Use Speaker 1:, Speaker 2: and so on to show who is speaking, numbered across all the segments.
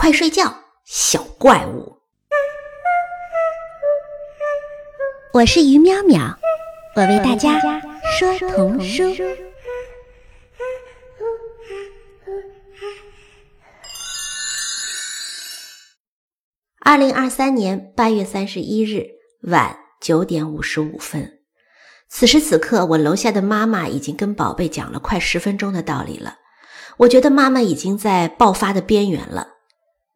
Speaker 1: 快睡觉，小怪物！
Speaker 2: 我是于淼淼，我为大家说童书。
Speaker 1: 二零二三年八月三十一日晚九点五十五分，此时此刻，我楼下的妈妈已经跟宝贝讲了快十分钟的道理了。我觉得妈妈已经在爆发的边缘了。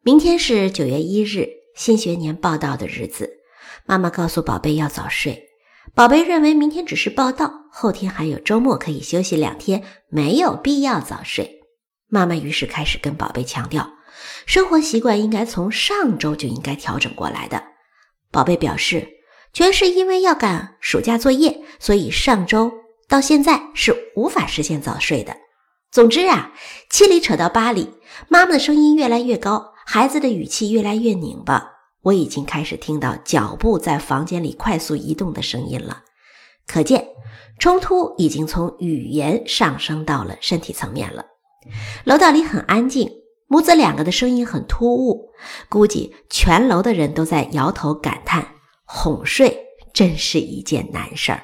Speaker 1: 明天是九月一日，新学年报道的日子。妈妈告诉宝贝要早睡。宝贝认为明天只是报道，后天还有周末可以休息两天，没有必要早睡。妈妈于是开始跟宝贝强调，生活习惯应该从上周就应该调整过来的。宝贝表示，全是因为要赶暑假作业，所以上周到现在是无法实现早睡的。总之啊，七里扯到八里，妈妈的声音越来越高，孩子的语气越来越拧巴。我已经开始听到脚步在房间里快速移动的声音了，可见冲突已经从语言上升到了身体层面了。楼道里很安静，母子两个的声音很突兀，估计全楼的人都在摇头感叹：哄睡真是一件难事儿。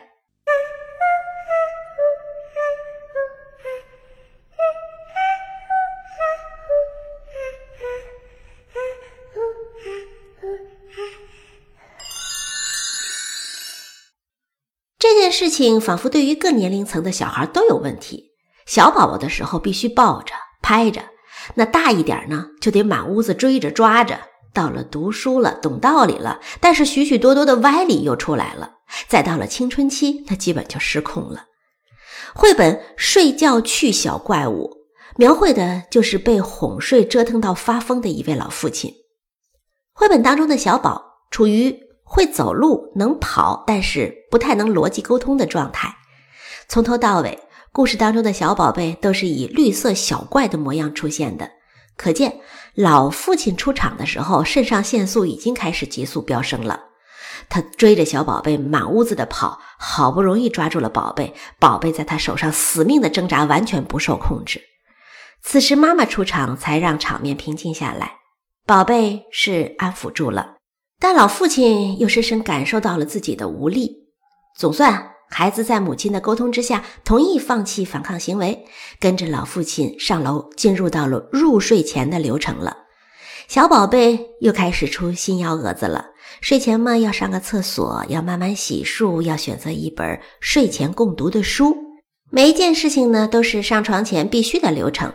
Speaker 1: 情仿佛对于各年龄层的小孩都有问题。小宝宝的时候必须抱着、拍着，那大一点呢，就得满屋子追着、抓着。到了读书了、懂道理了，但是许许多多的歪理又出来了。再到了青春期，那基本就失控了。绘本《睡觉去小怪物》描绘的就是被哄睡折腾到发疯的一位老父亲。绘本当中的小宝处于。会走路，能跑，但是不太能逻辑沟通的状态。从头到尾，故事当中的小宝贝都是以绿色小怪的模样出现的，可见老父亲出场的时候，肾上腺素已经开始急速飙升了。他追着小宝贝满屋子的跑，好不容易抓住了宝贝，宝贝在他手上死命的挣扎，完全不受控制。此时妈妈出场，才让场面平静下来，宝贝是安抚住了。但老父亲又深深感受到了自己的无力，总算孩子在母亲的沟通之下同意放弃反抗行为，跟着老父亲上楼，进入到了入睡前的流程了。小宝贝又开始出新幺蛾子了，睡前嘛要上个厕所，要慢慢洗漱，要选择一本睡前共读的书，每一件事情呢都是上床前必须的流程。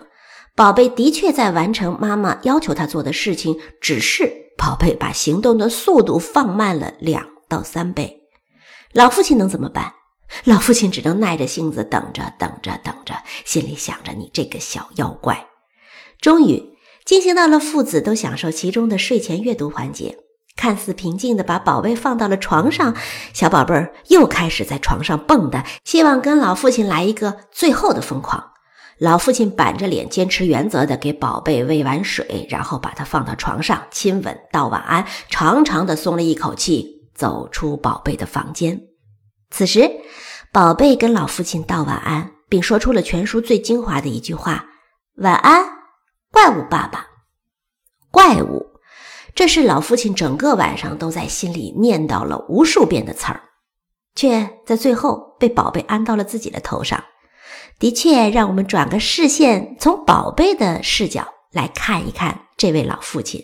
Speaker 1: 宝贝的确在完成妈妈要求他做的事情，只是。宝贝把行动的速度放慢了两到三倍，老父亲能怎么办？老父亲只能耐着性子等着，等着，等着，心里想着你这个小妖怪。终于进行到了父子都享受其中的睡前阅读环节，看似平静的把宝贝放到了床上，小宝贝儿又开始在床上蹦跶，希望跟老父亲来一个最后的疯狂。老父亲板着脸，坚持原则的给宝贝喂完水，然后把他放到床上，亲吻，道晚安，长长的松了一口气，走出宝贝的房间。此时，宝贝跟老父亲道晚安，并说出了全书最精华的一句话：“晚安，怪物爸爸。”怪物，这是老父亲整个晚上都在心里念叨了无数遍的词儿，却在最后被宝贝安到了自己的头上。的确，让我们转个视线，从宝贝的视角来看一看这位老父亲。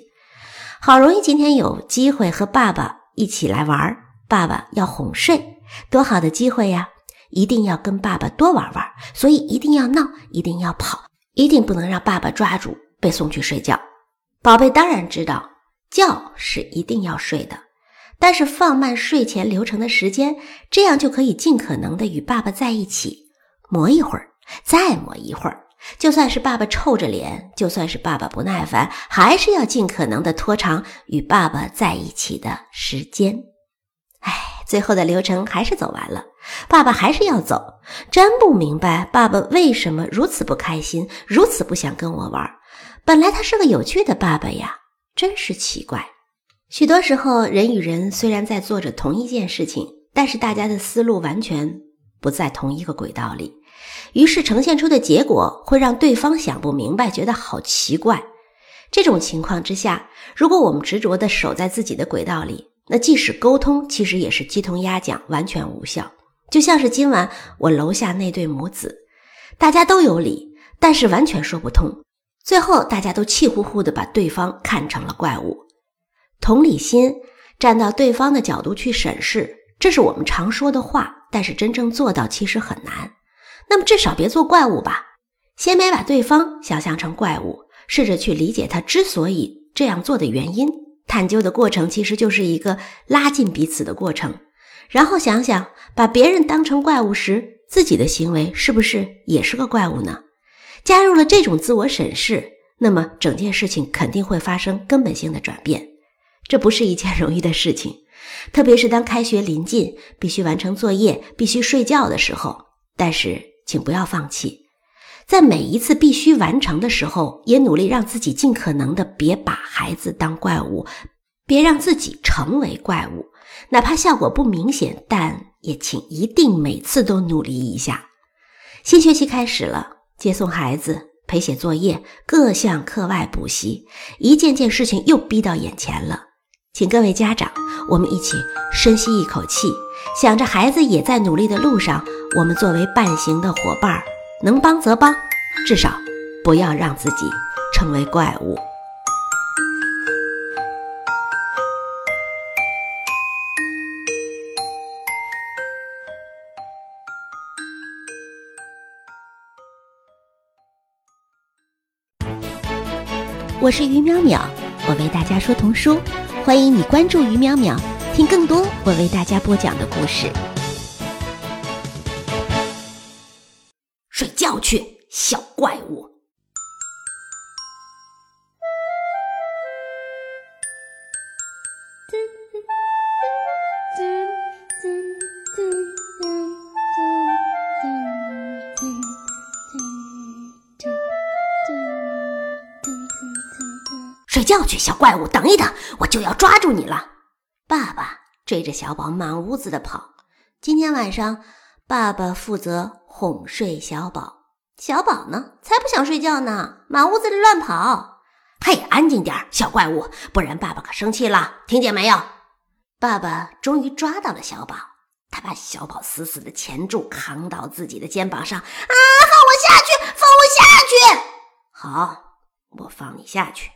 Speaker 1: 好容易今天有机会和爸爸一起来玩，爸爸要哄睡，多好的机会呀！一定要跟爸爸多玩玩，所以一定要闹，一定要跑，一定不能让爸爸抓住被送去睡觉。宝贝当然知道，觉是一定要睡的，但是放慢睡前流程的时间，这样就可以尽可能的与爸爸在一起。磨一会儿，再磨一会儿，就算是爸爸臭着脸，就算是爸爸不耐烦，还是要尽可能的拖长与爸爸在一起的时间。哎，最后的流程还是走完了，爸爸还是要走。真不明白爸爸为什么如此不开心，如此不想跟我玩。本来他是个有趣的爸爸呀，真是奇怪。许多时候，人与人虽然在做着同一件事情，但是大家的思路完全不在同一个轨道里。于是呈现出的结果会让对方想不明白，觉得好奇怪。这种情况之下，如果我们执着地守在自己的轨道里，那即使沟通，其实也是鸡同鸭讲，完全无效。就像是今晚我楼下那对母子，大家都有理，但是完全说不通，最后大家都气呼呼地把对方看成了怪物。同理心，站到对方的角度去审视，这是我们常说的话，但是真正做到其实很难。那么至少别做怪物吧，先别把对方想象成怪物。试着去理解他之所以这样做的原因，探究的过程其实就是一个拉近彼此的过程。然后想想，把别人当成怪物时，自己的行为是不是也是个怪物呢？加入了这种自我审视，那么整件事情肯定会发生根本性的转变。这不是一件容易的事情，特别是当开学临近，必须完成作业、必须睡觉的时候。但是，请不要放弃。在每一次必须完成的时候，也努力让自己尽可能的别把孩子当怪物，别让自己成为怪物。哪怕效果不明显，但也请一定每次都努力一下。新学期开始了，接送孩子、陪写作业、各项课外补习，一件件事情又逼到眼前了。请各位家长，我们一起深吸一口气，想着孩子也在努力的路上，我们作为伴行的伙伴。能帮则帮，至少不要让自己成为怪物。
Speaker 2: 我是于淼淼，我为大家说童书，欢迎你关注于淼淼，听更多我为大家播讲的故事。
Speaker 1: 睡觉去，小怪物！觉去，小怪物！等一等，我就要抓住你了！爸爸追着小宝满屋子的跑。今天晚上，爸爸负责。哄睡小宝，小宝呢？才不想睡觉呢，满屋子里乱跑。嘿，安静点，小怪物，不然爸爸可生气了，听见没有？爸爸终于抓到了小宝，他把小宝死死的钳住，扛到自己的肩膀上。啊，放我下去，放我下去！好，我放你下去，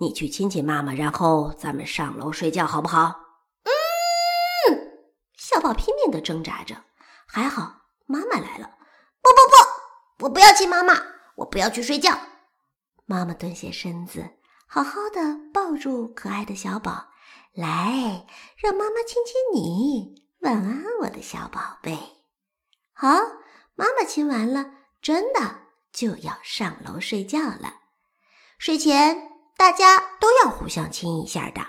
Speaker 1: 你去亲亲妈妈，然后咱们上楼睡觉，好不好？嗯。小宝拼命的挣扎着，还好。妈妈来了！不不不，我不要亲妈妈，我不要去睡觉。妈妈蹲下身子，好好的抱住可爱的小宝，来，让妈妈亲亲你。晚安，我的小宝贝。好，妈妈亲完了，真的就要上楼睡觉了。睡前大家都要互相亲一下的。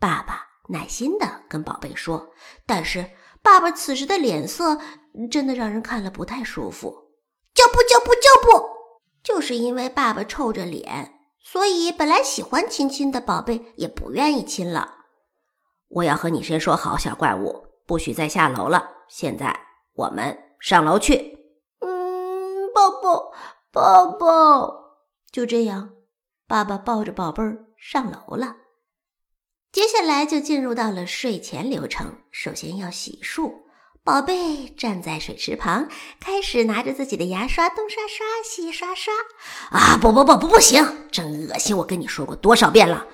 Speaker 1: 爸爸耐心的跟宝贝说，但是。爸爸此时的脸色真的让人看了不太舒服。就不就不就不，就是因为爸爸臭着脸，所以本来喜欢亲亲的宝贝也不愿意亲了。我要和你先说好，小怪物，不许再下楼了。现在我们上楼去。嗯，抱抱抱抱，就这样，爸爸抱着宝贝儿上楼了。接下来就进入到了睡前流程。首先要洗漱，宝贝站在水池旁，开始拿着自己的牙刷东刷刷西刷刷。啊，不不不不不行，真恶心！我跟你说过多少遍了，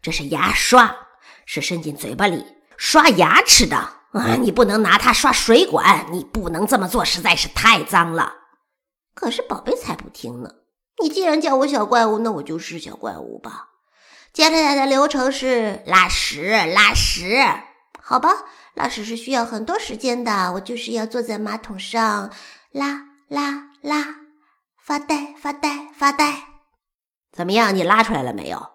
Speaker 1: 这是牙刷，是伸进嘴巴里刷牙齿的啊！你不能拿它刷水管，你不能这么做，实在是太脏了。可是宝贝才不听呢！你既然叫我小怪物，那我就是小怪物吧。接下来的流程是拉屎，拉屎，好吧，拉屎是需要很多时间的。我就是要坐在马桶上拉拉拉，发呆发呆发呆。怎么样，你拉出来了没有？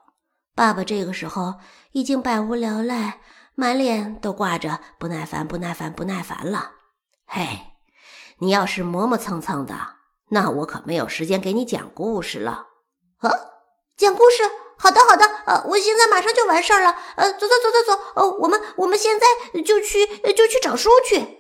Speaker 1: 爸爸这个时候已经百无聊赖，满脸都挂着不耐烦、不耐烦、不耐烦了。嘿，你要是磨磨蹭蹭的，那我可没有时间给你讲故事了。啊，讲故事。好的，好的，呃，我现在马上就完事儿了，呃，走走走走走，呃，我们我们现在就去就去找书去。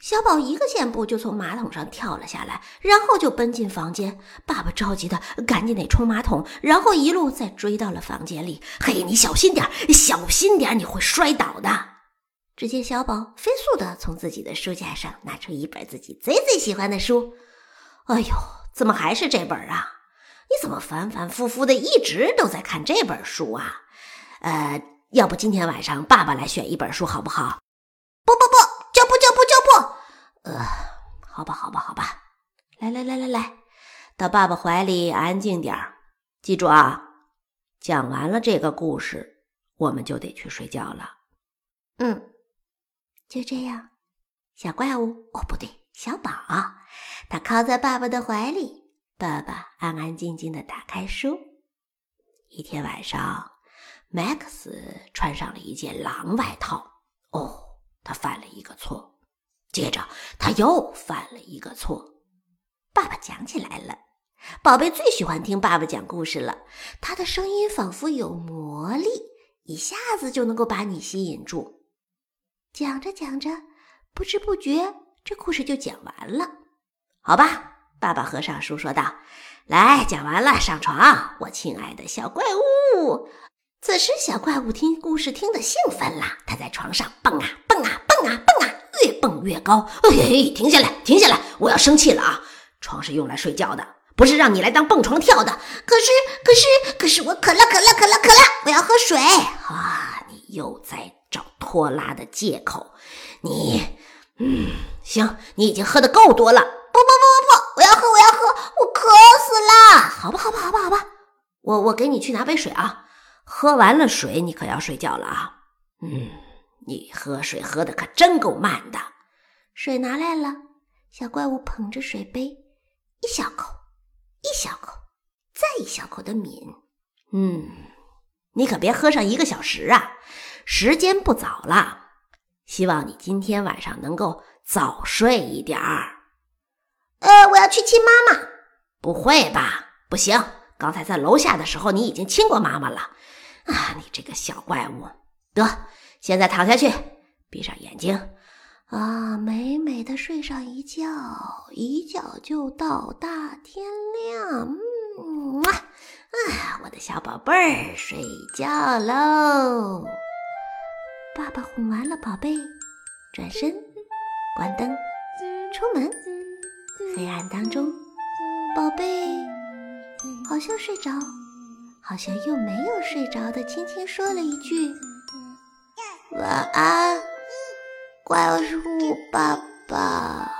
Speaker 1: 小宝一个箭步就从马桶上跳了下来，然后就奔进房间。爸爸着急的赶紧得冲马桶，然后一路再追到了房间里。嘿，你小心点，小心点，你会摔倒的。只见小宝飞速的从自己的书架上拿出一本自己最最喜欢的书。哎呦，怎么还是这本啊？你怎么反反复复的一直都在看这本书啊？呃，要不今天晚上爸爸来选一本书好不好？不不不，就不就不就不。呃，好吧好吧好吧，来来来来来，到爸爸怀里安静点儿。记住啊，讲完了这个故事，我们就得去睡觉了。嗯，就这样，小怪物哦不对，小宝，他靠在爸爸的怀里。爸爸安安静静的打开书。一天晚上，Max 穿上了一件狼外套。哦，他犯了一个错。接着他又犯了一个错。爸爸讲起来了。宝贝最喜欢听爸爸讲故事了。他的声音仿佛有魔力，一下子就能够把你吸引住。讲着讲着，不知不觉这故事就讲完了。好吧。爸爸合上书说道：“来，讲完了，上床，我亲爱的小怪物。”此时，小怪物听故事听得兴奋了，他在床上蹦啊蹦啊蹦啊蹦啊，越蹦越高。哎，停下来，停下来！我要生气了啊！床是用来睡觉的，不是让你来当蹦床跳的。可是，可是，可是我渴了，渴了，渴了，渴了！我要喝水啊！你又在找拖拉的借口。你，嗯，行，你已经喝的够多了。不不不不不！我要喝，我要喝，我渴死了！好吧，好吧，好吧，好吧，我我给你去拿杯水啊。喝完了水，你可要睡觉了啊。嗯，你喝水喝的可真够慢的。水拿来了，小怪物捧着水杯，一小口，一小口，再一小口的抿。嗯，你可别喝上一个小时啊，时间不早了。希望你今天晚上能够早睡一点儿。呃，我要去亲妈妈。不会吧？不行，刚才在楼下的时候你已经亲过妈妈了。啊，你这个小怪物！得，现在躺下去，闭上眼睛，啊，美美的睡上一觉，一觉就到大天亮。嗯，啊，我的小宝贝儿，睡觉喽。爸爸哄完了宝贝，转身，关灯，出门。黑暗当中，宝贝好像睡着，好像又没有睡着的，轻轻说了一句：“晚安，怪物爸爸。”